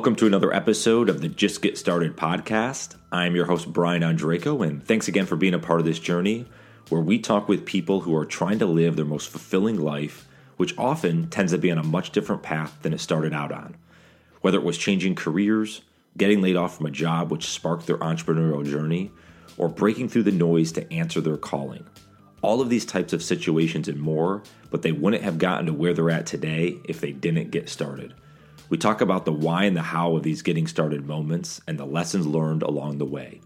Welcome to another episode of the Just Get Started podcast. I'm your host, Brian Andreco, and thanks again for being a part of this journey where we talk with people who are trying to live their most fulfilling life, which often tends to be on a much different path than it started out on. Whether it was changing careers, getting laid off from a job which sparked their entrepreneurial journey, or breaking through the noise to answer their calling. All of these types of situations and more, but they wouldn't have gotten to where they're at today if they didn't get started. We talk about the why and the how of these getting started moments and the lessons learned along the way.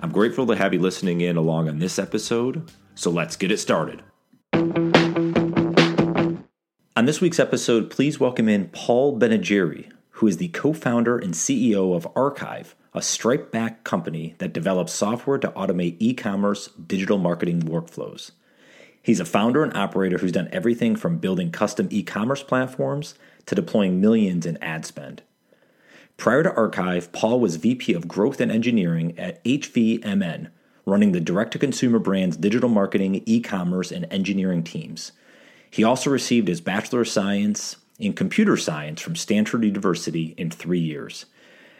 I'm grateful to have you listening in along on this episode, so let's get it started. On this week's episode, please welcome in Paul Benigeri, who is the co founder and CEO of Archive, a Stripe backed company that develops software to automate e commerce digital marketing workflows. He's a founder and operator who's done everything from building custom e commerce platforms to deploying millions in ad spend. Prior to Archive, Paul was VP of Growth and Engineering at HVMN, running the direct to consumer brand's digital marketing, e commerce, and engineering teams. He also received his Bachelor of Science in Computer Science from Stanford University in three years.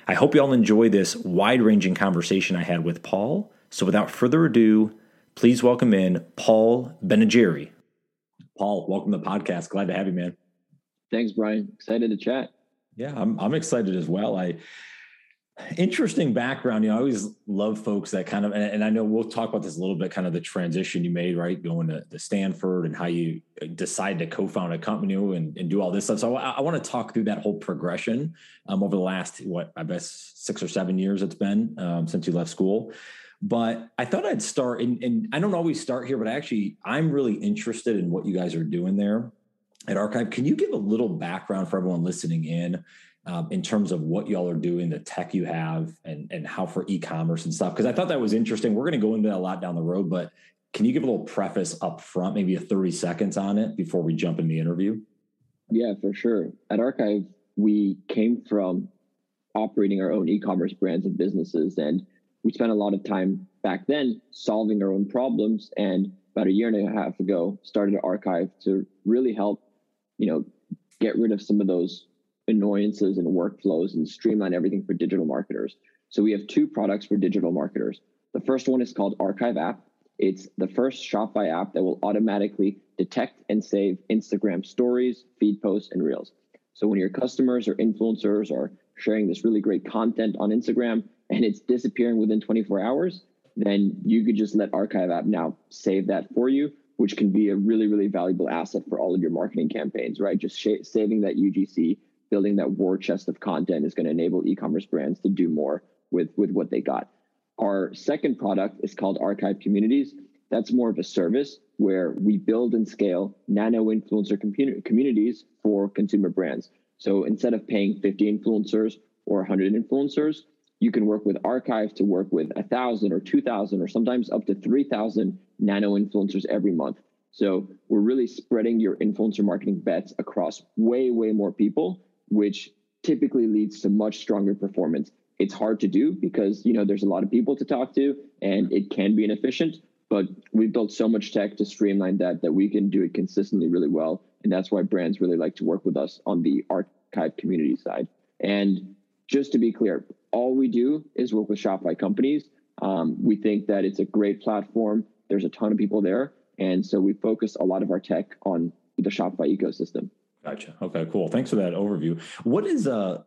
I hope you all enjoy this wide ranging conversation I had with Paul. So without further ado, please welcome in Paul Benigeri. Paul, welcome to the podcast. Glad to have you, man. Thanks, Brian. Excited to chat. Yeah, I'm, I'm excited as well. I interesting background. You know, I always love folks that kind of, and, and, I know we'll talk about this a little bit, kind of the transition you made, right? Going to, the Stanford and how you uh, decide to co-found a company and, and do all this stuff. So I, I want to talk through that whole progression um, over the last, what I guess six or seven years it's been um, since you left school. But I thought I'd start, and, and I don't always start here, but actually I'm really interested in what you guys are doing there at Archive. Can you give a little background for everyone listening in um, in terms of what y'all are doing, the tech you have, and and how for e-commerce and stuff? Because I thought that was interesting. We're going to go into that a lot down the road, but can you give a little preface up front, maybe a 30 seconds on it before we jump in the interview? Yeah, for sure. At Archive, we came from operating our own e-commerce brands and businesses, and we spent a lot of time back then solving our own problems. And about a year and a half ago, started an Archive to really help you know, get rid of some of those annoyances and workflows and streamline everything for digital marketers. So we have two products for digital marketers. The first one is called Archive App. It's the first Shopify app that will automatically detect and save Instagram stories, feed posts, and reels. So when your customers or influencers are sharing this really great content on Instagram and it's disappearing within 24 hours, then you could just let Archive App now save that for you which can be a really, really valuable asset for all of your marketing campaigns, right? Just sh- saving that UGC, building that war chest of content is going to enable e-commerce brands to do more with, with what they got. Our second product is called Archive Communities. That's more of a service where we build and scale nano influencer com- communities for consumer brands. So instead of paying 50 influencers or 100 influencers, you can work with Archive to work with a thousand or two thousand or sometimes up to three thousand nano influencers every month. So we're really spreading your influencer marketing bets across way, way more people, which typically leads to much stronger performance. It's hard to do because you know there's a lot of people to talk to and it can be inefficient, but we've built so much tech to streamline that that we can do it consistently really well. And that's why brands really like to work with us on the archive community side. And just to be clear, all we do is work with Shopify companies. Um, we think that it's a great platform. There's a ton of people there. And so we focus a lot of our tech on the Shopify ecosystem. Gotcha. Okay, cool. Thanks for that overview. What is uh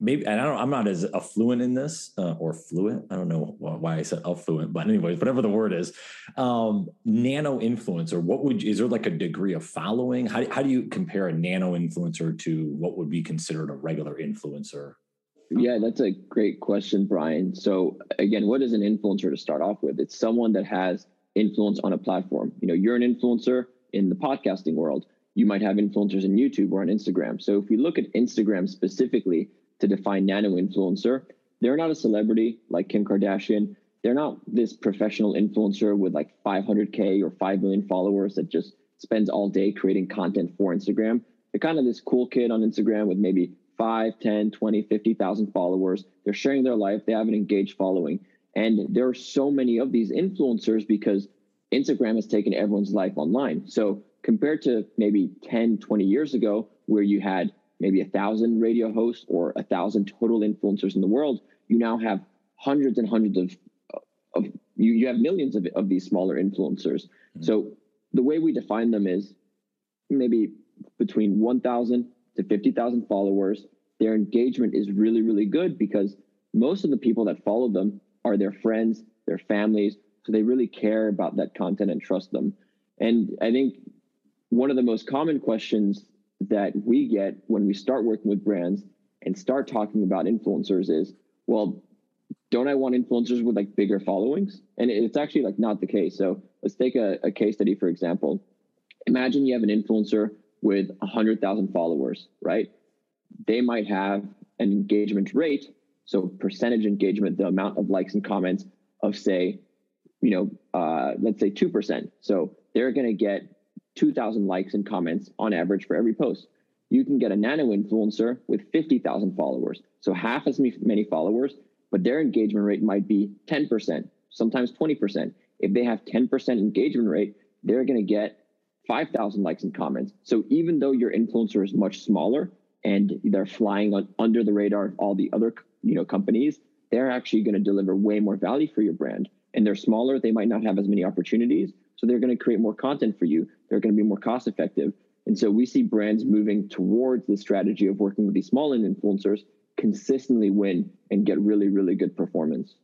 maybe and I don't I'm not as affluent in this uh, or fluent. I don't know why I said affluent, but anyways, whatever the word is, um, nano influencer. What would is there like a degree of following? How how do you compare a nano influencer to what would be considered a regular influencer? Yeah, that's a great question, Brian. So again, what is an influencer to start off with? It's someone that has influence on a platform. You know, you're an influencer in the podcasting world. You might have influencers in YouTube or on Instagram. So if we look at Instagram specifically to define nano influencer, they're not a celebrity like Kim Kardashian. They're not this professional influencer with like 500K or 5 million followers that just spends all day creating content for Instagram. They're kind of this cool kid on Instagram with maybe 5, 10, 20, 50,000 followers. They're sharing their life. They have an engaged following. And there are so many of these influencers because Instagram has taken everyone's life online. So compared to maybe 10, 20 years ago, where you had maybe a thousand radio hosts or a thousand total influencers in the world, you now have hundreds and hundreds of, of you, you have millions of, of these smaller influencers. Mm-hmm. So the way we define them is maybe between 1,000 to 50,000 followers. Their engagement is really, really good because most of the people that follow them are their friends, their families. So they really care about that content and trust them. And I think one of the most common questions that we get when we start working with brands and start talking about influencers is, well, don't I want influencers with like bigger followings? And it's actually like not the case. So let's take a, a case study, for example. Imagine you have an influencer with 100,000 followers, right? They might have an engagement rate, so percentage engagement, the amount of likes and comments of say, you know, uh, let's say 2%. So they're going to get 2,000 likes and comments on average for every post. You can get a nano influencer with 50,000 followers. So half as many followers, but their engagement rate might be 10%, sometimes 20%. If they have 10% engagement rate, they're going to get 5,000 likes and comments. So even though your influencer is much smaller and they're flying on, under the radar of all the other you know companies, they're actually going to deliver way more value for your brand. And they're smaller, they might not have as many opportunities, so they're going to create more content for you. They're going to be more cost effective. And so we see brands moving towards the strategy of working with these small influencers consistently win and get really, really good performance.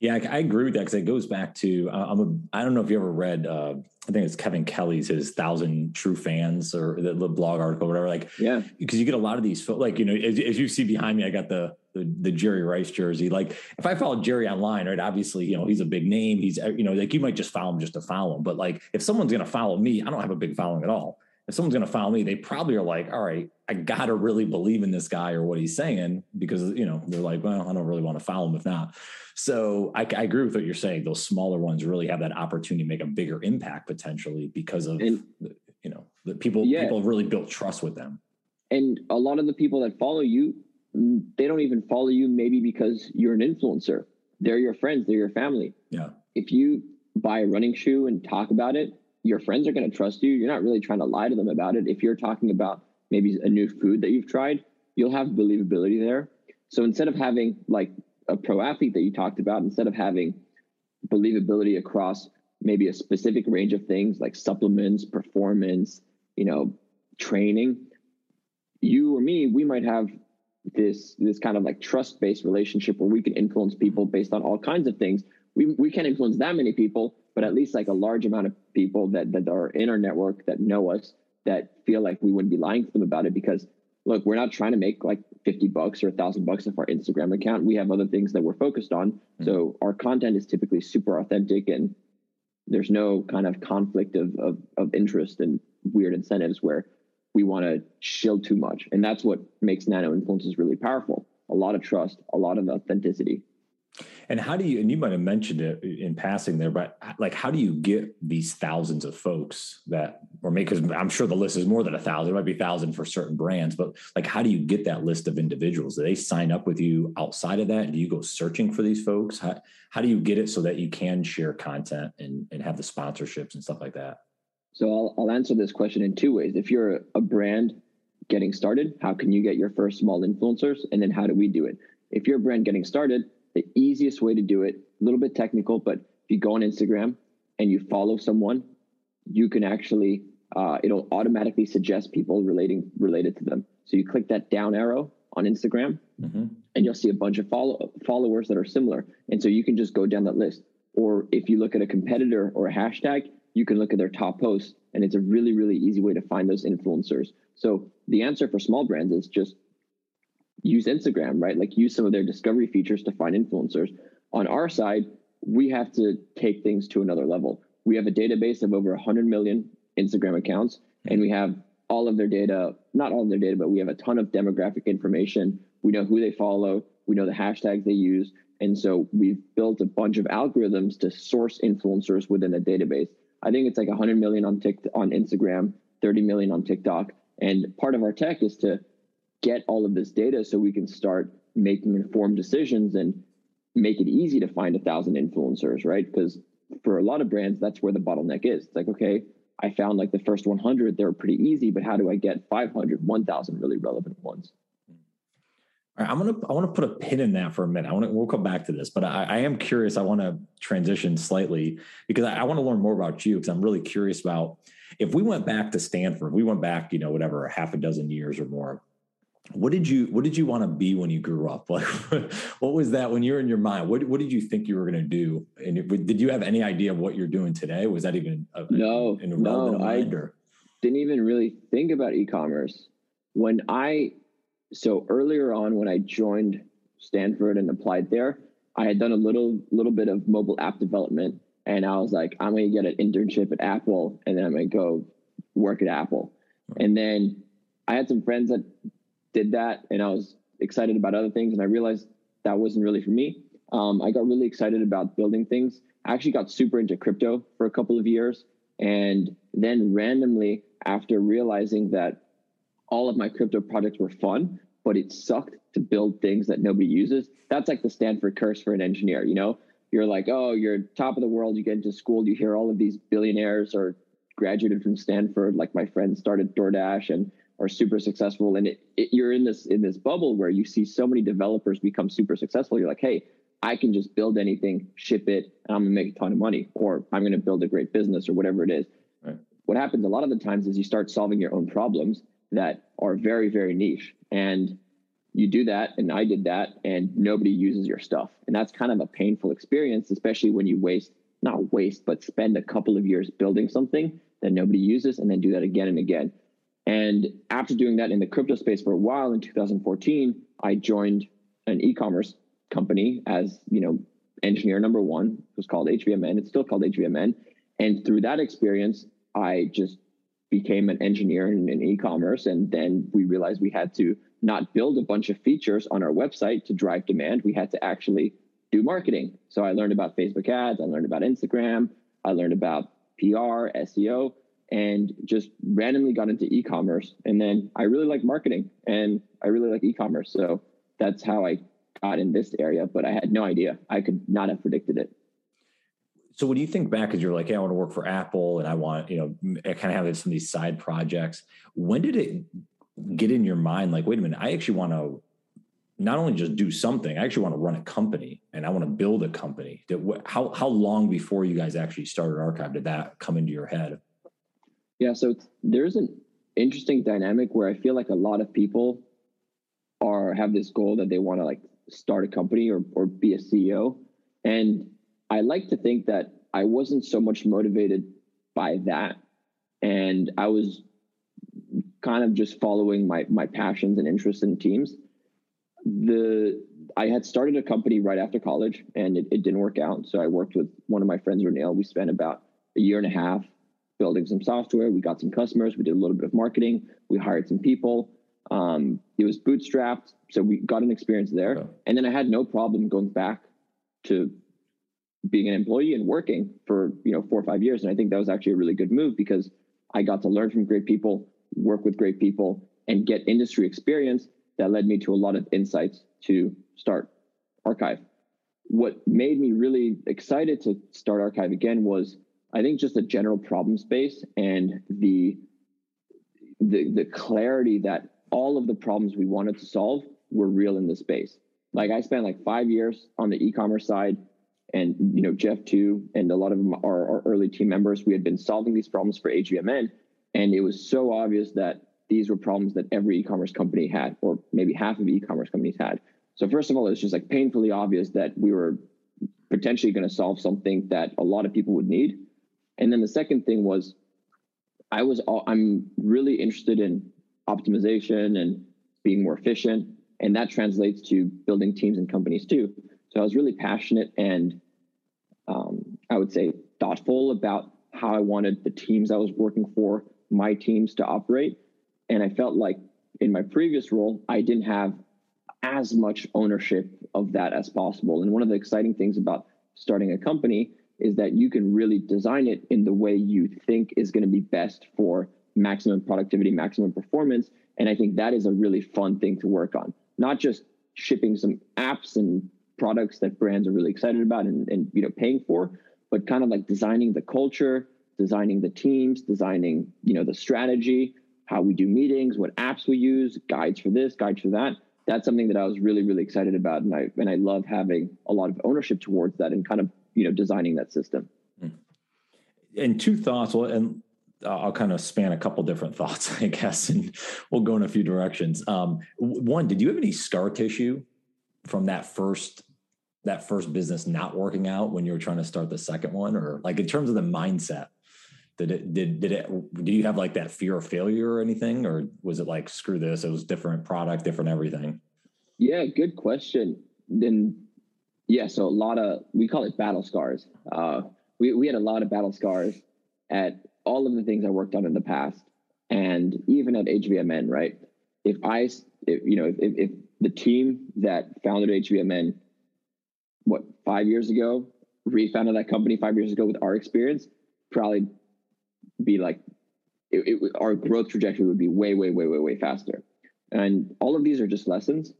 Yeah, I, I agree with that because it goes back to uh, I'm a I don't know if you ever read uh, I think it's Kevin Kelly's his thousand true fans or the, the blog article or whatever like yeah. because you get a lot of these like you know as, as you see behind me I got the, the, the Jerry Rice jersey like if I follow Jerry online right obviously you know he's a big name he's you know like you might just follow him just to follow him but like if someone's gonna follow me I don't have a big following at all if someone's going to follow me, they probably are like, all right, I got to really believe in this guy or what he's saying because, you know, they're like, well, I don't really want to follow him if not. So I, I, agree with what you're saying. Those smaller ones really have that opportunity to make a bigger impact potentially because of, and, you know, the people, yeah. people really built trust with them. And a lot of the people that follow you, mm, they don't even follow you maybe because you're an influencer. They're your friends, they're your family. Yeah. If you buy a running shoe and talk about it, your friends are going to trust you. You're not really trying to lie to them about it. If you're talking about maybe a new food that you've tried, you'll have believability there. So instead of having like a pro athlete that you talked about, instead of having believability across maybe a specific range of things like supplements, performance, you know, training, you or me, we might have this this kind of like trust based relationship where we can influence people based on all kinds of things. We we can't influence that many people, but at least like a large amount of people that that are in our network that know us that feel like we wouldn't be lying to them about it because look we're not trying to make like 50 bucks or a thousand bucks off our instagram account. We have other things that we're focused on. Mm-hmm. so our content is typically super authentic and there's no kind of conflict of, of, of interest and weird incentives where we want to shield too much. And that's what makes nano influences really powerful. A lot of trust a lot of authenticity and how do you, and you might have mentioned it in passing there, but like, how do you get these thousands of folks that, or make, because I'm sure the list is more than a thousand, it might be a thousand for certain brands, but like, how do you get that list of individuals? Do they sign up with you outside of that? Do you go searching for these folks? How, how do you get it so that you can share content and, and have the sponsorships and stuff like that? So I'll, I'll answer this question in two ways. If you're a brand getting started, how can you get your first small influencers? And then how do we do it? If you're a brand getting started, the easiest way to do it, a little bit technical, but if you go on Instagram and you follow someone, you can actually uh, it'll automatically suggest people relating related to them. So you click that down arrow on Instagram, mm-hmm. and you'll see a bunch of follow, followers that are similar. And so you can just go down that list. Or if you look at a competitor or a hashtag, you can look at their top posts, and it's a really really easy way to find those influencers. So the answer for small brands is just use Instagram, right? Like use some of their discovery features to find influencers. On our side, we have to take things to another level. We have a database of over 100 million Instagram accounts, and we have all of their data, not all of their data, but we have a ton of demographic information. We know who they follow, we know the hashtags they use. And so we've built a bunch of algorithms to source influencers within the database. I think it's like 100 million on TikTok, on Instagram, 30 million on TikTok. And part of our tech is to get all of this data so we can start making informed decisions and make it easy to find a thousand influencers, right? Because for a lot of brands, that's where the bottleneck is. It's like, okay, I found like the first 100, they were pretty easy, but how do I get 500, 1000 really relevant ones? All right, I'm gonna I want to put a pin in that for a minute. I want to we'll come back to this, but I, I am curious. I want to transition slightly because I, I want to learn more about you because I'm really curious about if we went back to Stanford, we went back, you know, whatever, half a dozen years or more. What did you What did you want to be when you grew up? Like, what was that when you were in your mind? What What did you think you were going to do? And did you have any idea of what you're doing today? Was that even a, no? A, no, I or? didn't even really think about e-commerce when I so earlier on when I joined Stanford and applied there, I had done a little little bit of mobile app development, and I was like, I'm going to get an internship at Apple, and then I'm going to go work at Apple. And then I had some friends that did that, and I was excited about other things, and I realized that wasn't really for me. Um, I got really excited about building things. I actually got super into crypto for a couple of years, and then randomly, after realizing that all of my crypto projects were fun, but it sucked to build things that nobody uses. That's like the Stanford curse for an engineer. You know, you're like, oh, you're top of the world. You get into school, you hear all of these billionaires or graduated from Stanford, like my friend started DoorDash and are super successful. And it, it, you're in this in this bubble where you see so many developers become super successful. You're like, hey, I can just build anything, ship it, and I'm gonna make a ton of money, or I'm gonna build a great business, or whatever it is. Right. What happens a lot of the times is you start solving your own problems that are very, very niche. And you do that, and I did that, and nobody uses your stuff. And that's kind of a painful experience, especially when you waste, not waste, but spend a couple of years building something that nobody uses and then do that again and again. And after doing that in the crypto space for a while in 2014, I joined an e-commerce company as, you know, engineer number one. It was called HVMN. It's still called HVMN. And through that experience, I just became an engineer in, in e-commerce and then we realized we had to not build a bunch of features on our website to drive demand we had to actually do marketing so i learned about facebook ads i learned about instagram i learned about pr seo and just randomly got into e-commerce and then i really like marketing and i really like e-commerce so that's how i got in this area but i had no idea i could not have predicted it so when you think back, as you're like, hey, I want to work for Apple and I want, you know, I kind of have some of these side projects. When did it get in your mind? Like, wait a minute, I actually want to not only just do something, I actually want to run a company and I want to build a company. That how how long before you guys actually started Archive did that come into your head? Yeah, so there's an interesting dynamic where I feel like a lot of people are have this goal that they want to like start a company or or be a CEO, and I like to think that I wasn't so much motivated by that. And I was kind of just following my my passions and interests in teams. The I had started a company right after college and it, it didn't work out. So I worked with one of my friends, Renelle. We spent about a year and a half building some software. We got some customers. We did a little bit of marketing. We hired some people. Um, it was bootstrapped. So we got an experience there. And then I had no problem going back to being an employee and working for you know four or five years and i think that was actually a really good move because i got to learn from great people work with great people and get industry experience that led me to a lot of insights to start archive what made me really excited to start archive again was i think just the general problem space and the the, the clarity that all of the problems we wanted to solve were real in the space like i spent like five years on the e-commerce side and you know Jeff too, and a lot of them are our early team members. We had been solving these problems for HVMN, and it was so obvious that these were problems that every e-commerce company had, or maybe half of e-commerce companies had. So first of all, it's just like painfully obvious that we were potentially going to solve something that a lot of people would need. And then the second thing was, I was all, I'm really interested in optimization and being more efficient, and that translates to building teams and companies too. So I was really passionate and um, I would say thoughtful about how I wanted the teams I was working for, my teams to operate. And I felt like in my previous role, I didn't have as much ownership of that as possible. And one of the exciting things about starting a company is that you can really design it in the way you think is going to be best for maximum productivity, maximum performance. And I think that is a really fun thing to work on. Not just shipping some apps and products that brands are really excited about and, and you know paying for, but kind of like designing the culture, designing the teams, designing, you know, the strategy, how we do meetings, what apps we use, guides for this, guides for that. That's something that I was really, really excited about. And I and I love having a lot of ownership towards that and kind of, you know, designing that system. Hmm. And two thoughts. Well, and I'll kind of span a couple different thoughts, I guess, and we'll go in a few directions. Um, one, did you have any scar tissue from that first that first business not working out when you were trying to start the second one, or like in terms of the mindset? Did it did did it Do you have like that fear of failure or anything, or was it like screw this? It was different product, different everything. Yeah, good question. Then yeah, so a lot of we call it battle scars. Uh, we we had a lot of battle scars at all of the things I worked on in the past, and even at HVMN, right? If I, if, you know, if, if the team that founded HVMN, what five years ago, refounded that company five years ago with our experience, probably be like, it, it, our growth trajectory would be way, way, way, way, way faster. And all of these are just lessons.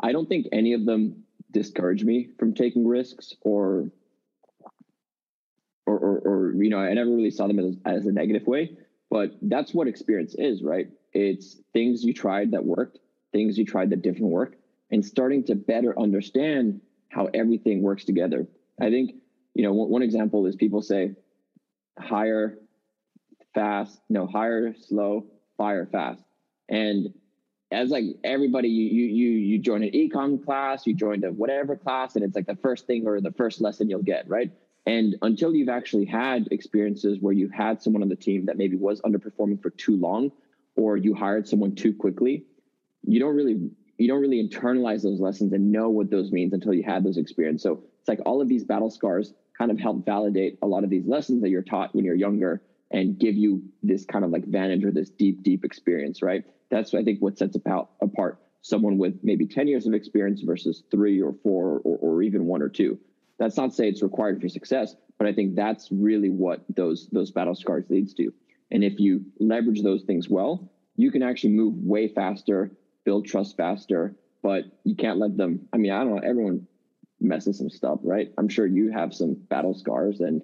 I don't think any of them discourage me from taking risks or or, or, or, you know, I never really saw them as, as a negative way, but that's what experience is, right? It's things you tried that worked, things you tried that didn't work, and starting to better understand how everything works together. I think, you know, one, one example is people say hire fast, no, hire slow, fire fast. And as like everybody, you you you join an econ class, you joined a whatever class, and it's like the first thing or the first lesson you'll get, right? And until you've actually had experiences where you had someone on the team that maybe was underperforming for too long, or you hired someone too quickly, you don't really you don't really internalize those lessons and know what those means until you had those experiences. So it's like all of these battle scars kind of help validate a lot of these lessons that you're taught when you're younger and give you this kind of like vantage or this deep, deep experience, right? That's I think what sets about apart someone with maybe 10 years of experience versus three or four or, or even one or two. That's not to say it's required for success, but I think that's really what those those battle scars leads to. And if you leverage those things well, you can actually move way faster, build trust faster, but you can't let them. I mean, I don't know, everyone messes some stuff, right? I'm sure you have some battle scars and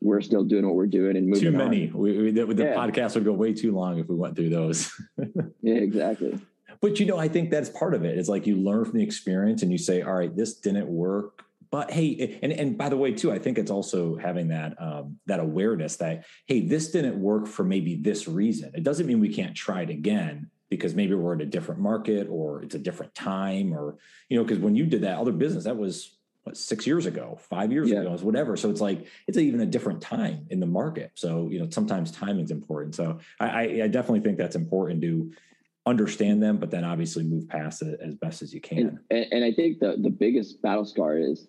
we're still doing what we're doing and moving too many. We, we, the, the yeah. podcast would go way too long if we went through those. yeah, exactly. But you know, I think that's part of it. It's like you learn from the experience and you say, all right, this didn't work but hey and and by the way too i think it's also having that um, that awareness that hey this didn't work for maybe this reason it doesn't mean we can't try it again because maybe we're in a different market or it's a different time or you know because when you did that other business that was what, six years ago five years yeah. ago whatever so it's like it's even a different time in the market so you know sometimes timing's important so i i definitely think that's important to understand them but then obviously move past it as best as you can and, and i think the the biggest battle scar is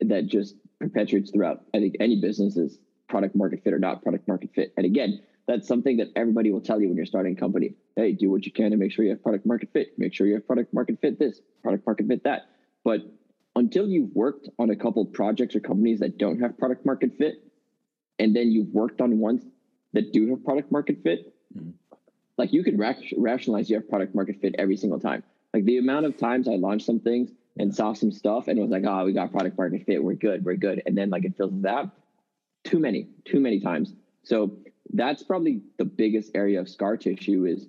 that just perpetuates throughout, I think, any business is product market fit or not product market fit. And again, that's something that everybody will tell you when you're starting a company. Hey, do what you can to make sure you have product market fit. Make sure you have product market fit this, product market fit that. But until you've worked on a couple projects or companies that don't have product market fit, and then you've worked on ones that do have product market fit, mm-hmm. like you can rationalize you have product market fit every single time. Like the amount of times I launched some things and saw some stuff and was like, oh, we got product market fit. We're good. We're good. And then like it fills that too many, too many times. So that's probably the biggest area of scar tissue is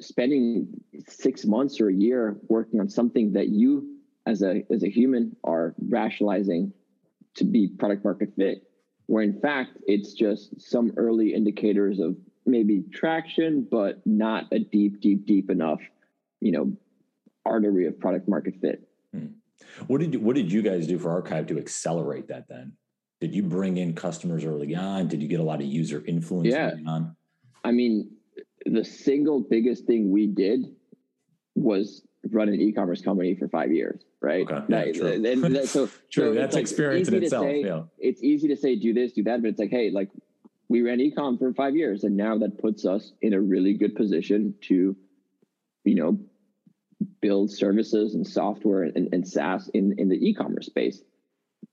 spending six months or a year working on something that you as a as a human are rationalizing to be product market fit where in fact it's just some early indicators of maybe traction but not a deep deep deep enough you know artery of product market fit. Hmm. What did you, what did you guys do for Archive to accelerate that? Then did you bring in customers early on? Did you get a lot of user influence yeah. I mean, the single biggest thing we did was run an e-commerce company for five years, right? Okay. Yeah, true. And, and that, so, true. So That's like experience in itself. Say, yeah. It's easy to say do this, do that, but it's like, hey, like we ran ecom for five years, and now that puts us in a really good position to, you know, build services and software and, and SaaS in, in the e-commerce space.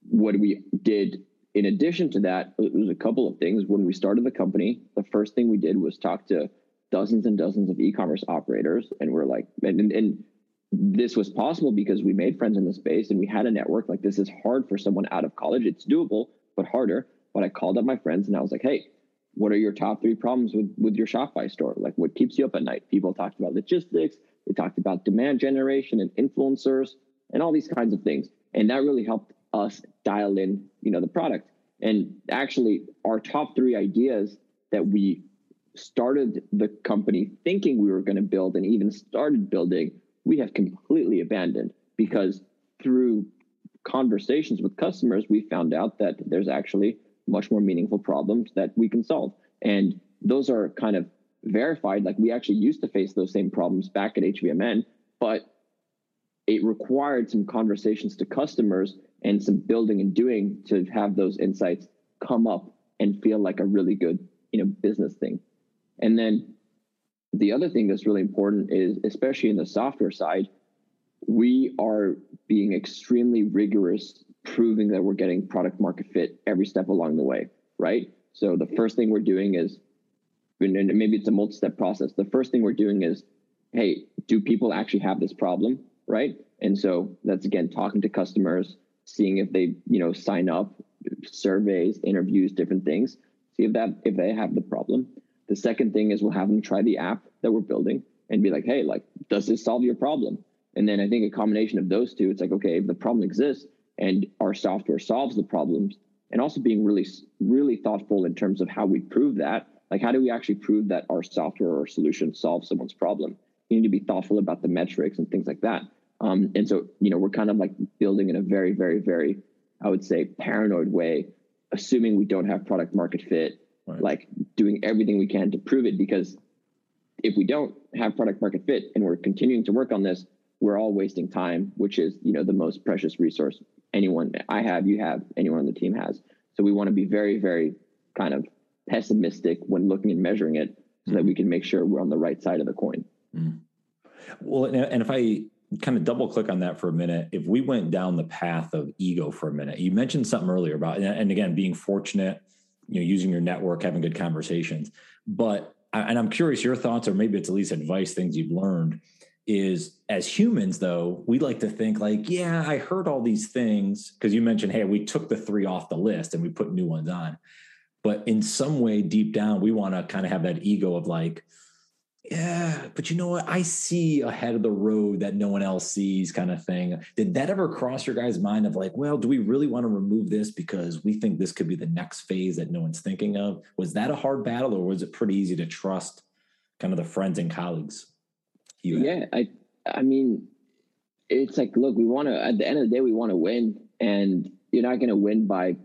What we did in addition to that, it was a couple of things. When we started the company, the first thing we did was talk to dozens and dozens of e-commerce operators. And we're like, and, and, and this was possible because we made friends in the space and we had a network. Like this is hard for someone out of college. It's doable, but harder. but I called up my friends and I was like, hey, what are your top three problems with, with your Shopify store? Like what keeps you up at night? People talked about logistics, they talked about demand generation and influencers and all these kinds of things. And that really helped us dial in, you know, the product. And actually our top three ideas that we started the company thinking we were going to build and even started building, we have completely abandoned because through conversations with customers, we found out that there's actually much more meaningful problems that we can solve. And those are kind of verified. Like we actually used to face those same problems back at HVMN, but it required some conversations to customers and some building and doing to have those insights come up and feel like a really good, you know, business thing. And then the other thing that's really important is, especially in the software side, we are being extremely rigorous, proving that we're getting product market fit every step along the way, right? So the first thing we're doing is, and maybe it's a multi-step process. The first thing we're doing is, hey, do people actually have this problem, right? And so that's again talking to customers, seeing if they, you know, sign up, surveys, interviews, different things, see if that if they have the problem. The second thing is we'll have them try the app that we're building and be like, hey, like, does this solve your problem? And then I think a combination of those two, it's like, okay, if the problem exists and our software solves the problems, and also being really, really thoughtful in terms of how we prove that. Like, how do we actually prove that our software or solution solves someone's problem? You need to be thoughtful about the metrics and things like that. Um, and so, you know, we're kind of like building in a very, very, very, I would say, paranoid way, assuming we don't have product market fit, right. like doing everything we can to prove it. Because if we don't have product market fit and we're continuing to work on this, we're all wasting time, which is, you know, the most precious resource anyone I have, you have, anyone on the team has. So we want to be very, very kind of pessimistic when looking and measuring it so mm that we can make sure we're on the right side of the coin. mm Well, and if I kind of double click on that for a minute, if we went down the path of ego for a minute, you mentioned something earlier about, and again, being fortunate, you know, using your network, having good conversations. But, and I'm curious your thoughts, or maybe it's at least advice, things you've learned is as humans though we like to think like yeah i heard all these things because you mentioned hey we took the three off the list and we put new ones on but in some way deep down we want to kind of have that ego of like yeah but you know what i see ahead of the road that no one else sees kind of thing did that ever cross your guys mind of like well do we really want to remove this because we think this could be the next phase that no one's thinking of was that a hard battle or was it pretty easy to trust kind of the friends and colleagues you yeah, I I mean, it's like, look, we want to. At the end of the day, we want to win, and you're not going to win by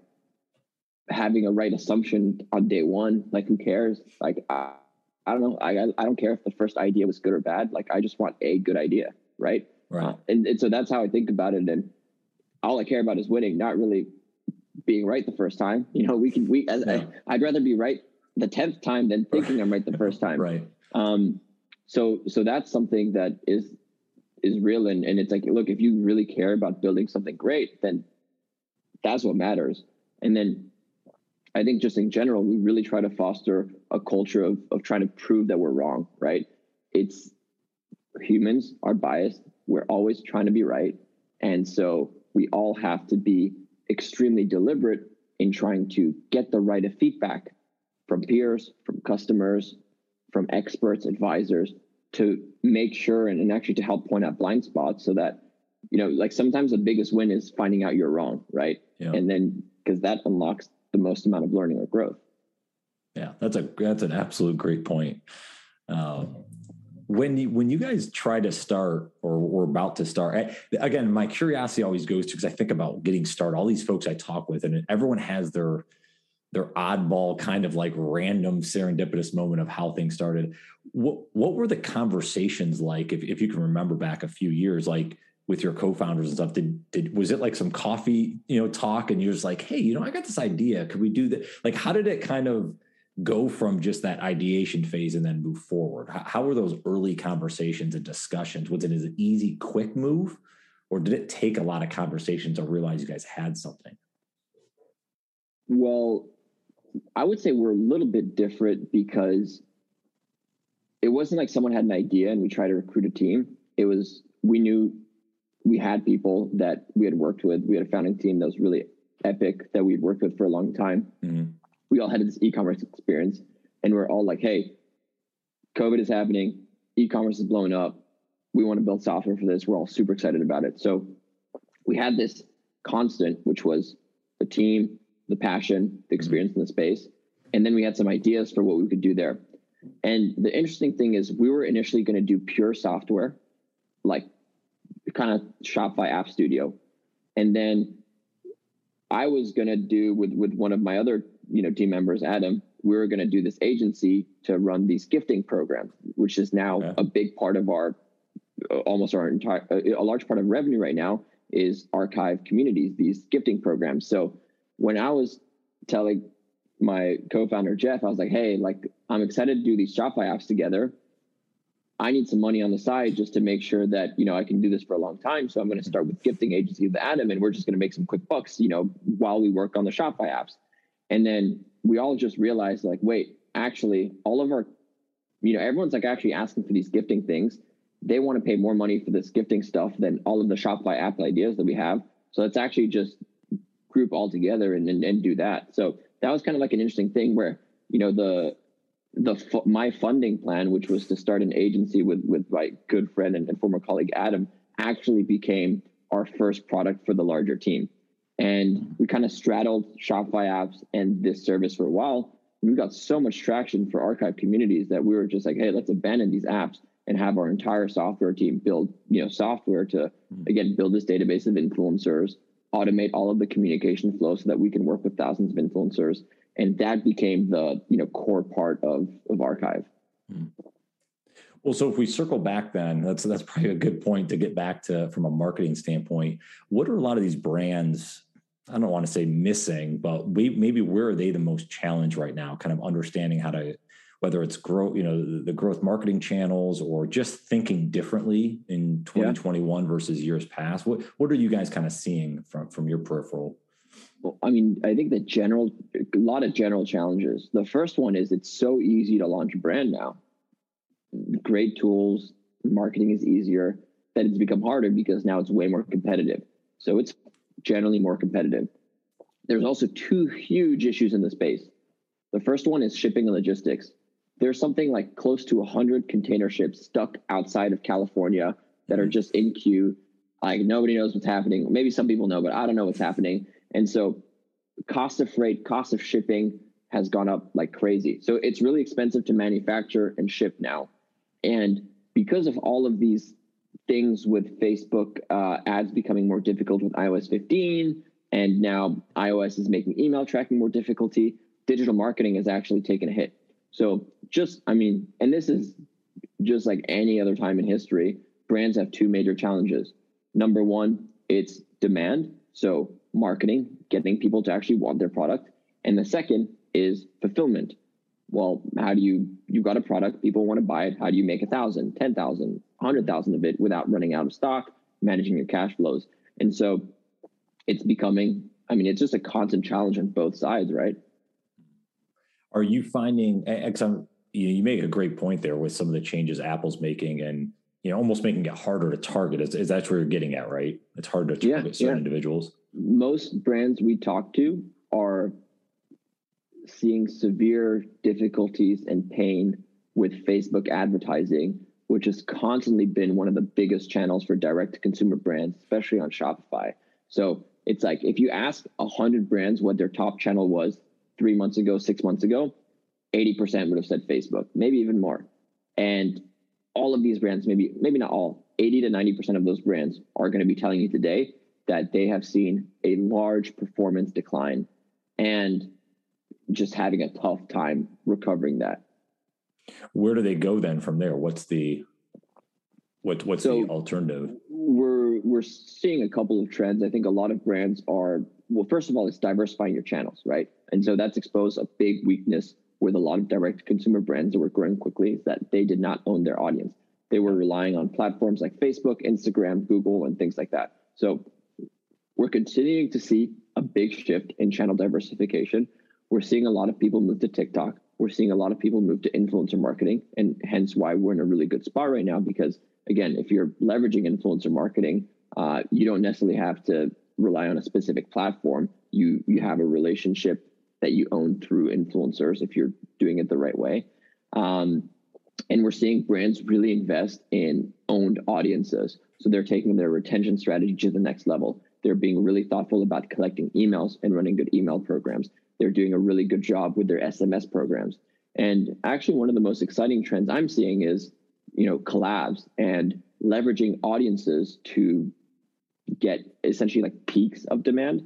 having a right assumption on day one. Like, who cares? Like, I, I don't know. I I don't care if the first idea was good or bad. Like, I just want a good idea, right? Right. Uh, and, and so that's how I think about it. And all I care about is winning, not really being right the first time. You know, we can we. Yeah. I, I'd rather be right the tenth time than thinking I'm right the first time. right. Um, so so that's something that is is real and, and it's like look if you really care about building something great then that's what matters and then i think just in general we really try to foster a culture of, of trying to prove that we're wrong right it's humans are biased we're always trying to be right and so we all have to be extremely deliberate in trying to get the right of feedback from peers from customers from experts, advisors to make sure and, and actually to help point out blind spots so that, you know, like sometimes the biggest win is finding out you're wrong, right? Yeah. And then because that unlocks the most amount of learning or growth. Yeah, that's a that's an absolute great point. Um, when you when you guys try to start or we're about to start again my curiosity always goes to because i think about getting started all these folks i talk with and everyone has their their oddball kind of like random serendipitous moment of how things started. What what were the conversations like if, if you can remember back a few years, like with your co-founders and stuff? Did did was it like some coffee, you know, talk and you're just like, hey, you know, I got this idea. Could we do that? Like, how did it kind of go from just that ideation phase and then move forward? How, how were those early conversations and discussions? Was it an easy, quick move? Or did it take a lot of conversations to realize you guys had something? Well, I would say we're a little bit different because it wasn't like someone had an idea and we tried to recruit a team. It was we knew we had people that we had worked with. We had a founding team that was really Epic that we'd worked with for a long time. Mm-hmm. We all had this e-commerce experience, and we're all like, "Hey, COVID is happening. E-commerce is blowing up. We want to build software for this. We're all super excited about it." So we had this constant, which was the team, the passion, the experience mm-hmm. in the space, and then we had some ideas for what we could do there. And the interesting thing is, we were initially going to do pure software, like kind of Shopify App Studio, and then I was going to do with with one of my other you know team members, Adam. We were going to do this agency to run these gifting programs, which is now yeah. a big part of our almost our entire a large part of revenue right now is archive communities, these gifting programs. So when I was telling my co-founder Jeff, I was like, "Hey, like I'm excited to do these Shopify apps together. I need some money on the side just to make sure that you know I can do this for a long time. So I'm going to mm-hmm. start with gifting agency with Adam, and we're just going to make some quick bucks, you know, while we work on the Shopify apps. And then we all just realized, like, wait, actually, all of our, you know, everyone's like actually asking for these gifting things. They want to pay more money for this gifting stuff than all of the Shopify app ideas that we have. So let's actually just group all together and, and, and do that. So that was kind of like an interesting thing where you know the the my funding plan, which was to start an agency with with my good friend and, and former colleague Adam, actually became our first product for the larger team. And we kind of straddled Shopify apps and this service for a while. And we got so much traction for archive communities that we were just like, hey, let's abandon these apps and have our entire software team build, you know, software to hmm. again build this database of influencers, automate all of the communication flow so that we can work with thousands of influencers and that became the you know core part of of archive hmm. well so if we circle back then that's that's probably a good point to get back to from a marketing standpoint what are a lot of these brands i don't want to say missing but we, maybe where are they the most challenged right now kind of understanding how to whether it's growth, you know, the growth marketing channels or just thinking differently in 2021 yeah. versus years past. What what are you guys kind of seeing from from your peripheral? I mean, I think the general a lot of general challenges. The first one is it's so easy to launch a brand now. Great tools, marketing is easier. That it's become harder because now it's way more competitive. So it's generally more competitive. There's also two huge issues in the space. The first one is shipping and logistics there's something like close to 100 container ships stuck outside of California that are mm-hmm. just in queue. Like nobody knows what's happening. Maybe some people know, but I don't know what's happening. And so, cost of freight, cost of shipping has gone up like crazy. So it's really expensive to manufacture and ship now. And because of all of these things with Facebook uh, ads becoming more difficult with iOS 15, and now iOS is making email tracking more difficulty, digital marketing has actually taken a hit. So just, I mean, and this is just like any other time in history, brands have two major challenges. Number one, it's demand. So marketing, getting people to actually want their product. And the second is fulfillment. Well, how do you, you got a product, people want to buy it. How do you make a thousand, ten thousand, hundred thousand of it without running out of stock, managing your cash flows? And so it's becoming, I mean, it's just a constant challenge on both sides, right? Are you finding, you, you make a great point there with some of the changes Apple's making and you know almost making it harder to target. Is, is that where you're getting at, right? It's hard to target yeah, certain yeah. individuals. Most brands we talk to are seeing severe difficulties and pain with Facebook advertising, which has constantly been one of the biggest channels for direct to consumer brands, especially on Shopify. So it's like if you ask 100 brands what their top channel was, three months ago, six months ago, 80% would have said Facebook, maybe even more. And all of these brands, maybe, maybe not all, 80 to 90% of those brands are going to be telling you today that they have seen a large performance decline and just having a tough time recovering that. Where do they go then from there? What's the what what's so the alternative? We're we're seeing a couple of trends. I think a lot of brands are well, first of all, it's diversifying your channels, right? And so that's exposed a big weakness with a lot of direct consumer brands that were growing quickly is that they did not own their audience. They were relying on platforms like Facebook, Instagram, Google, and things like that. So we're continuing to see a big shift in channel diversification. We're seeing a lot of people move to TikTok. We're seeing a lot of people move to influencer marketing, and hence why we're in a really good spot right now. Because again, if you're leveraging influencer marketing, uh, you don't necessarily have to rely on a specific platform. You you have a relationship that you own through influencers if you're doing it the right way. Um, and we're seeing brands really invest in owned audiences. So they're taking their retention strategy to the next level. They're being really thoughtful about collecting emails and running good email programs. They're doing a really good job with their SMS programs. And actually, one of the most exciting trends I'm seeing is, you know, collabs and leveraging audiences to get essentially like peaks of demand.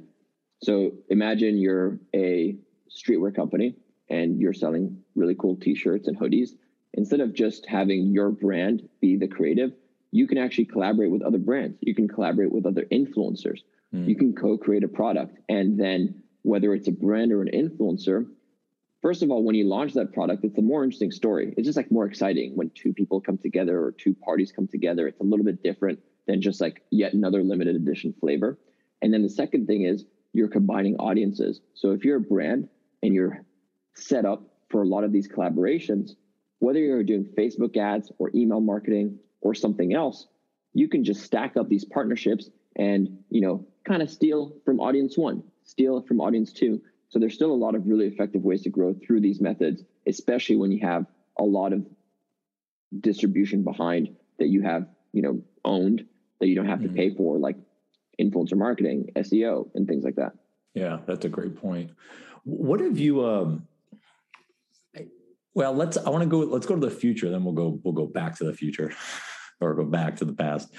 So imagine you're a streetwear company and you're selling really cool t-shirts and hoodies. Instead of just having your brand be the creative, you can actually collaborate with other brands. You can collaborate with other influencers. Mm. You can co-create a product and then whether it's a brand or an influencer, first of all, when you launch that product, it's a more interesting story. It's just like more exciting when two people come together or two parties come together. It's a little bit different than just like yet another limited edition flavor. And then the second thing is you're combining audiences. So if you're a brand and you're set up for a lot of these collaborations, whether you're doing Facebook ads or email marketing or something else, you can just stack up these partnerships and, you know, kind of steal from audience one, steal from audience two. So there's still a lot of really effective ways to grow through these methods, especially when you have a lot of distribution behind that you have, you know, owned that you don't have mm-hmm. to pay for, like influencer marketing, SEO, and things like that. Yeah, that's a great point. What have you? Um, well, let's. I want to go. Let's go to the future. Then we'll go. We'll go back to the future, or go back to the past.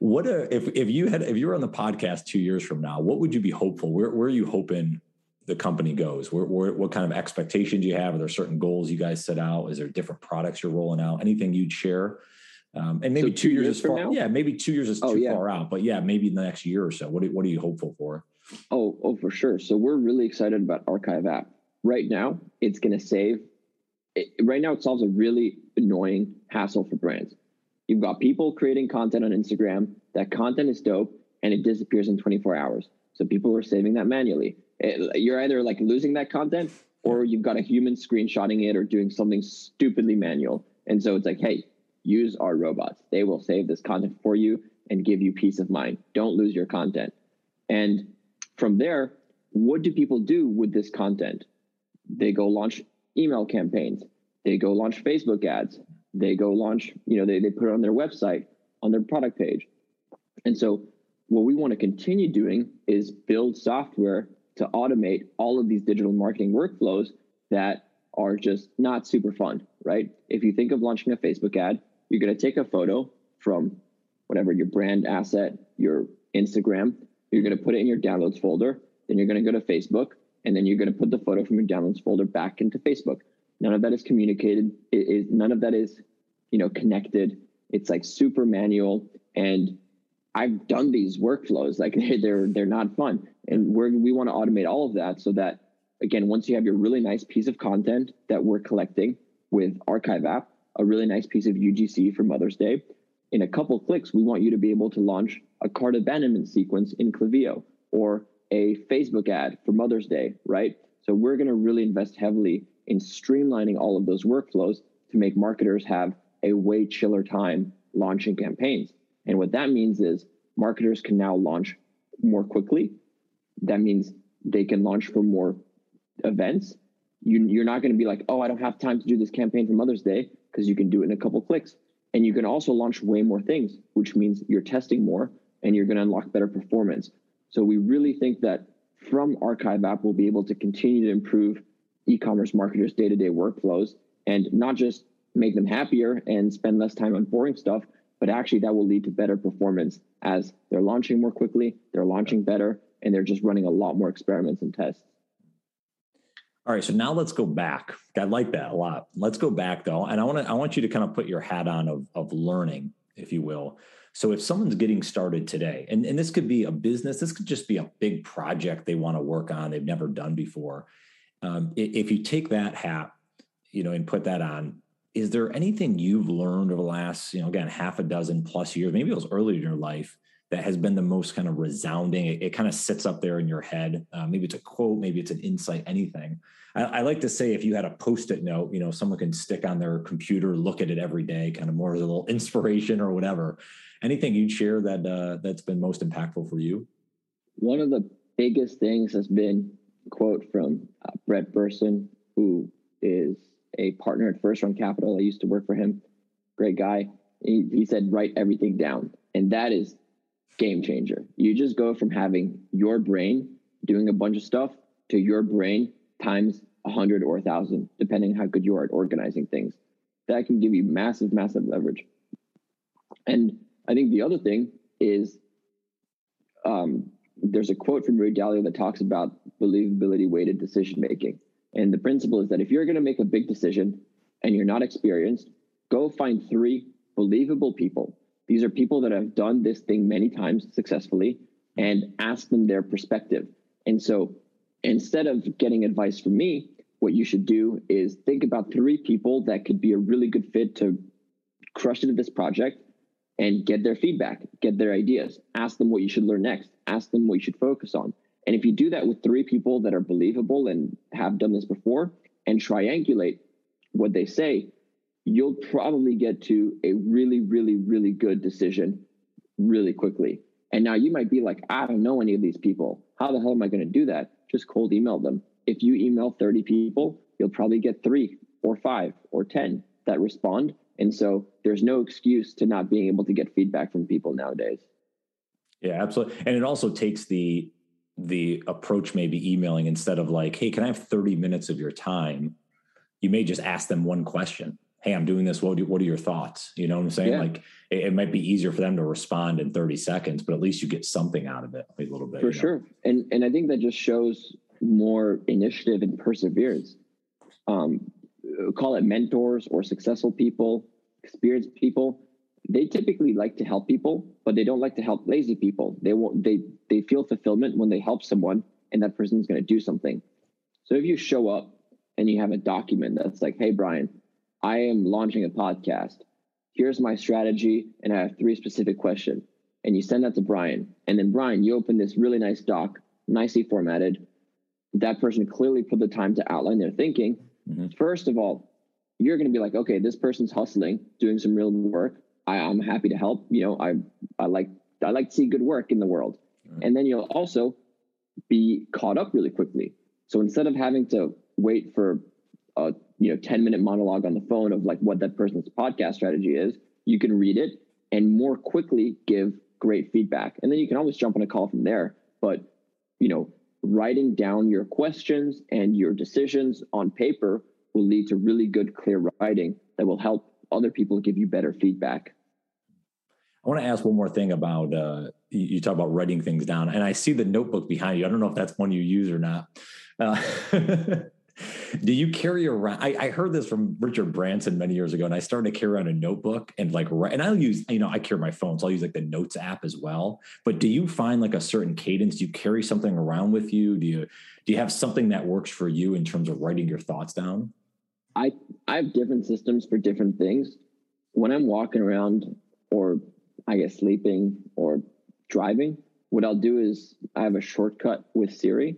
What are, if if you had if you were on the podcast two years from now? What would you be hopeful? Where where are you hoping the company goes? Where, where, what kind of expectations do you have? Are there certain goals you guys set out? Is there different products you're rolling out? Anything you'd share? Um, and maybe so two, two, years, years is far. Now? Yeah, maybe two years is oh, too yeah. far out, but yeah, maybe in the next year or so. What are, what are you hopeful for? Oh, oh, for sure. So we're really excited about Archive app. Right now, it's going to save. It, right now, it solves a really annoying hassle for brands. You've got people creating content on Instagram. That content is dope, and it disappears in 24 hours. So people are saving that manually. It, you're either like losing that content, or you've got a human screenshotting it or doing something stupidly manual. And so it's like, hey, use our robots. They will save this content for you and give you peace of mind. Don't lose your content. And from there, what do people do with this content? They go launch email campaigns. They go launch Facebook ads. They go launch, you know, they, they put it on their website, on their product page. And so what we want to continue doing is build software to automate all of these digital marketing workflows that are just not super fun, right? If you think of launching a Facebook ad, you're going to take a photo from whatever your brand asset, your Instagram, you're going to put it in your downloads folder, then you're going to go to Facebook, and then you're going to put the photo from your downloads folder back into Facebook. None of that is communicated. It is none of that is, you know, connected. It's like super manual, and I've done these workflows. Like they're they're not fun, and we we want to automate all of that so that again, once you have your really nice piece of content that we're collecting with Archive app, a really nice piece of UGC for Mother's Day. In a couple clicks, we want you to be able to launch a cart abandonment sequence in Klaviyo or a Facebook ad for Mother's Day, right? So we're going to really invest heavily in streamlining all of those workflows to make marketers have a way chiller time launching campaigns. And what that means is marketers can now launch more quickly. That means they can launch for more events. You, are not going to be like, oh, I don't have time to do this campaign for Mother's Day because you can do it in a couple clicks. And you can also launch way more things, which means you're testing more and you're going to unlock better performance. So we really think that from Archive app, we'll be able to continue to improve e-commerce marketers' day-to-day workflows and not just make them happier and spend less time on boring stuff, but actually that will lead to better performance as they're launching more quickly, they're launching better, and they're just running a lot more experiments and tests. All right, so now let's go back. I like that a lot. Let's go back though, and I want to I want you to kind of put your hat on of of learning, if you will. So if someone's getting started today, and, and this could be a business, this could just be a big project they want to work on, they've never done before. Um, if you take that hat, you know, and put that on, is there anything you've learned over the last, you know, again, half a dozen plus years, maybe it was earlier in your life, that has been the most kind of resounding? It, it kind of sits up there in your head. Uh, maybe it's a quote, maybe it's an insight, anything. I, I, like to say if you had a post-it note, you know, someone can stick on their computer, look at it every day, kind of more as a little inspiration or whatever. Anything you'd share that uh, that's been most impactful for you? One of the biggest things has been quote from uh, Brett Berson, who is a partner at First Round Capital. I used to work for him. Great guy. He, he said, write everything down. And that is game changer. You just go from having your brain doing a bunch of stuff to your brain times a hundred or a thousand, depending how good you are at organizing things. That can give you massive, massive leverage. And I think the other thing is um, there's a quote from Ray Dalio that talks about believability weighted decision making. And the principle is that if you're going to make a big decision and you're not experienced, go find three believable people. These are people that have done this thing many times successfully and ask them their perspective. And so instead of getting advice from me, what you should do is think about three people that could be a really good fit to crush into this project and get their feedback, get their ideas, ask them what you should learn next, ask them what you should focus on. And if you do that with three people that are believable and have done this before and triangulate what they say, you'll probably get to a really, really, really good decision really quickly. And now you might be like, I don't know any of these people. How the hell am I going to do that? Just cold email them. If you email 30 people, you'll probably get three or five or 10 that respond and so there's no excuse to not being able to get feedback from people nowadays. Yeah, absolutely. And it also takes the the approach maybe emailing instead of like, hey, can I have 30 minutes of your time? You may just ask them one question. Hey, I'm doing this. What, do, what are your thoughts? You know what I'm saying? Yeah. Like it, it, might be easier for them to respond in 30 seconds, but at least you get something out of it a little bit. For sure. Know? And and I think that just shows more initiative and perseverance. Um, call it mentors or successful people, experienced people, they typically like to help people, but they don't like to help lazy people. They won't they they feel fulfillment when they help someone and that person's going to do something. So if you show up and you have a document that's like, "Hey Brian, I am launching a podcast. Here's my strategy and I have three specific questions." And you send that to Brian, and then Brian, you open this really nice doc, nicely formatted. That person clearly put the time to outline their thinking Mm-hmm. First of all, you're going to be like, okay, this person's hustling, doing some real work. I, am happy to help. You know, I I like I like to see good work in the world, right. and then you'll also be caught up really quickly. So instead of having to wait for a you know 10 minute monologue on the phone of like what that person's podcast strategy is, you can read it and more quickly give great feedback, and then you can always jump on a call from there. But you know, writing down your questions and your decisions on paper will lead to really good, clear writing that will help other people give you better feedback. I want to ask one more thing about uh, you talk about writing things down, and I see the notebook behind you. I don't know if that's one you use or not. Uh, do you carry around I, I, heard this from richard branson many years ago and i started to carry around a notebook and like write and i'll use you know i carry my phone so i'll use like the notes app as well. But do you find like a certain cadence? Do you carry something around with you? Do you do you have something that works for you in terms of writing your thoughts down? I i have different systems for different things. When i'm walking around or i guess sleeping or driving what i'll do is i have a shortcut with siri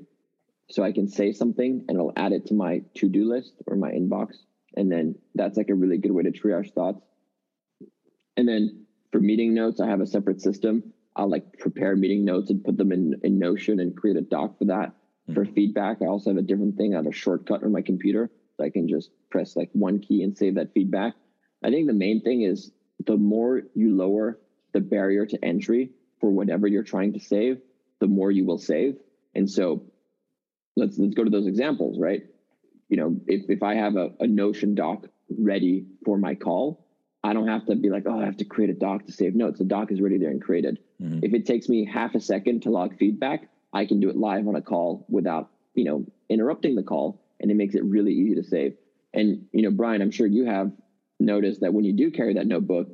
so I can say something and it'll add it to my to do list or my inbox. And then that's like a really good way to triage thoughts. And then for meeting notes, I have a separate system. I'll like prepare meeting notes and put them in, in Notion and create a doc for that. Mm-hmm. For feedback, I also have a different thing. I have a shortcut on my computer. So I can just press like one key and save that feedback. I think the main thing is the more you lower the barrier to entry for whatever you're trying to save, the more you will save. And so let's let's go to those examples, right? You know, if if I have a, a Notion doc ready for my call, I don't have to be like, oh, I have to create a doc to save notes. The doc is ready there and created. Mm-hmm. If it takes me half a second to log feedback, I can do it live on a call without, you know, interrupting the call. And it makes it really easy to save. And, you know, Brian, I'm sure you have noticed that when you do carry that notebook,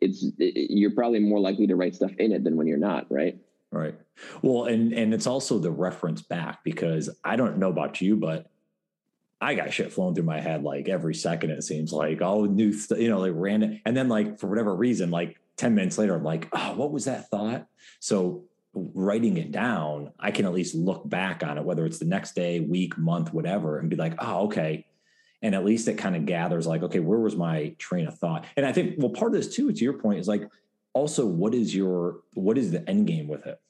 it's it, you're probably more likely to write stuff in it than when you're not, right? Right. Well, and and it's also the reference back because I don't know about you, but I got shit flowing through my head like every second. It seems like all new, you know, like random, and then like for whatever reason, like ten minutes later, I'm like, oh, what was that thought? So writing it down, I can at least look back on it, whether it's the next day, week, month, whatever, and be like, oh, okay. And at least it kind of gathers like, okay, where was my train of thought? And I think, well, part of this too, to your point, is like also what is your what is the end game with it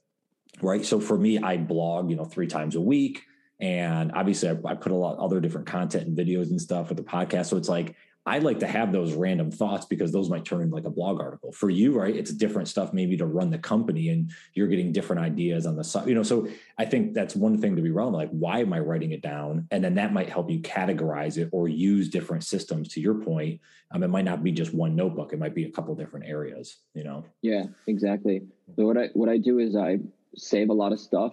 right? So for me, I blog, you know, three times a week. And obviously, I, I put a lot other different content and videos and stuff with the podcast. So it's like I like to have those random thoughts because those might turn into like a blog article. For you, right? It's different stuff maybe to run the company and you're getting different ideas on the side. You know, so I think that's one thing to be relevant. Like, why am I writing it down? And then that might help you categorize it or use different systems to your point. Um, it might not be just one notebook, it might be a couple different areas, you know? Yeah, exactly. So what I what I do is I save a lot of stuff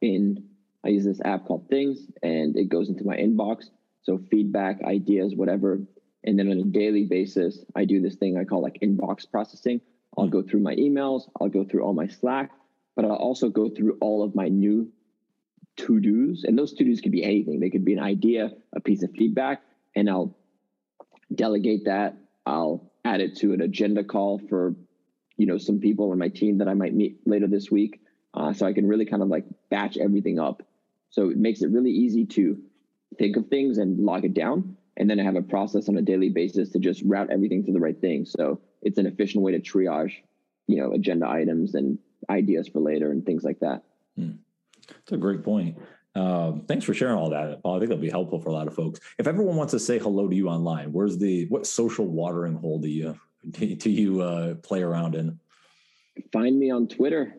in I use this app called Things and it goes into my inbox. So feedback, ideas, whatever and then on a daily basis, I do this thing I call like inbox processing. I'll hmm. go through my emails, I'll go through all my Slack, but I'll also go through all of my new to dos. And those to dos could be anything. They could be an idea, a piece of feedback, and I'll delegate that. I'll add it to an agenda call for, you know, some people on my team that I might meet later this week. Uh, so I can really kind of like batch everything up. So it makes it really easy to think of things and log it down and then I have a process on a daily basis to just route everything to the right thing. So it's an efficient way to triage, you know, agenda items and ideas for later and things like that. Hmm. That's a great point. Um, thanks for sharing all that, Paul. I think that'll be helpful for a lot of folks. If everyone wants to say hello to you online, where's the what social watering hole do you do you uh, play around in? Find me on Twitter.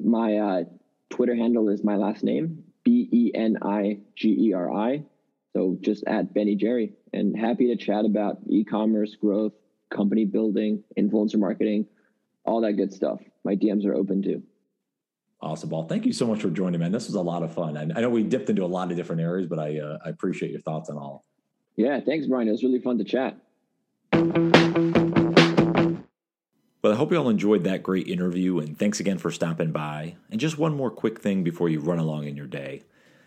My uh, Twitter handle is my last name B E N I G E R I. So just at Benigeri and happy to chat about e-commerce growth, company building, influencer marketing, all that good stuff. My DMs are open too. Awesome, Paul. Thank you so much for joining, man. This was a lot of fun. I, I know we dipped into a lot of different areas, but I, uh, I appreciate your thoughts on all. Yeah, thanks, Brian. It was really fun to chat. Well, I hope you all enjoyed that great interview, and thanks again for stopping by. And just one more quick thing before you run along in your day.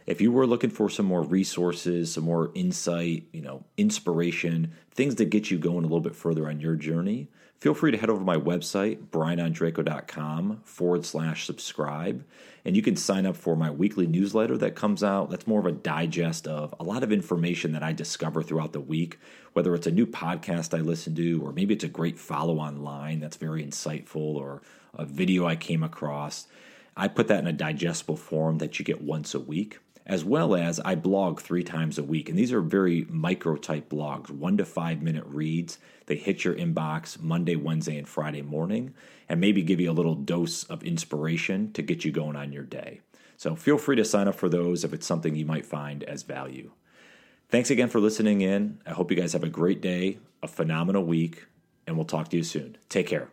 If you were looking for some more resources, some more insight, you know, inspiration, things that get you going a little bit further on your journey, feel free to head over to my website, brianondraco.com forward slash subscribe. And you can sign up for my weekly newsletter that comes out. That's more of a digest of a lot of information that I discover throughout the week, whether it's a new podcast I listen to, or maybe it's a great follow online that's very insightful, or a video I came across. I put that in a digestible form that you get once a week as well as I blog three times a week. And these are very micro type blogs, one to five minute reads. They hit your inbox Monday, Wednesday, and Friday morning, and maybe give you a little dose of inspiration to get you going on your day. So feel free to sign up for those if it's something you might find as value. Thanks again for listening in. I hope you guys have a great day, a phenomenal week, and we'll talk to you soon. Take care.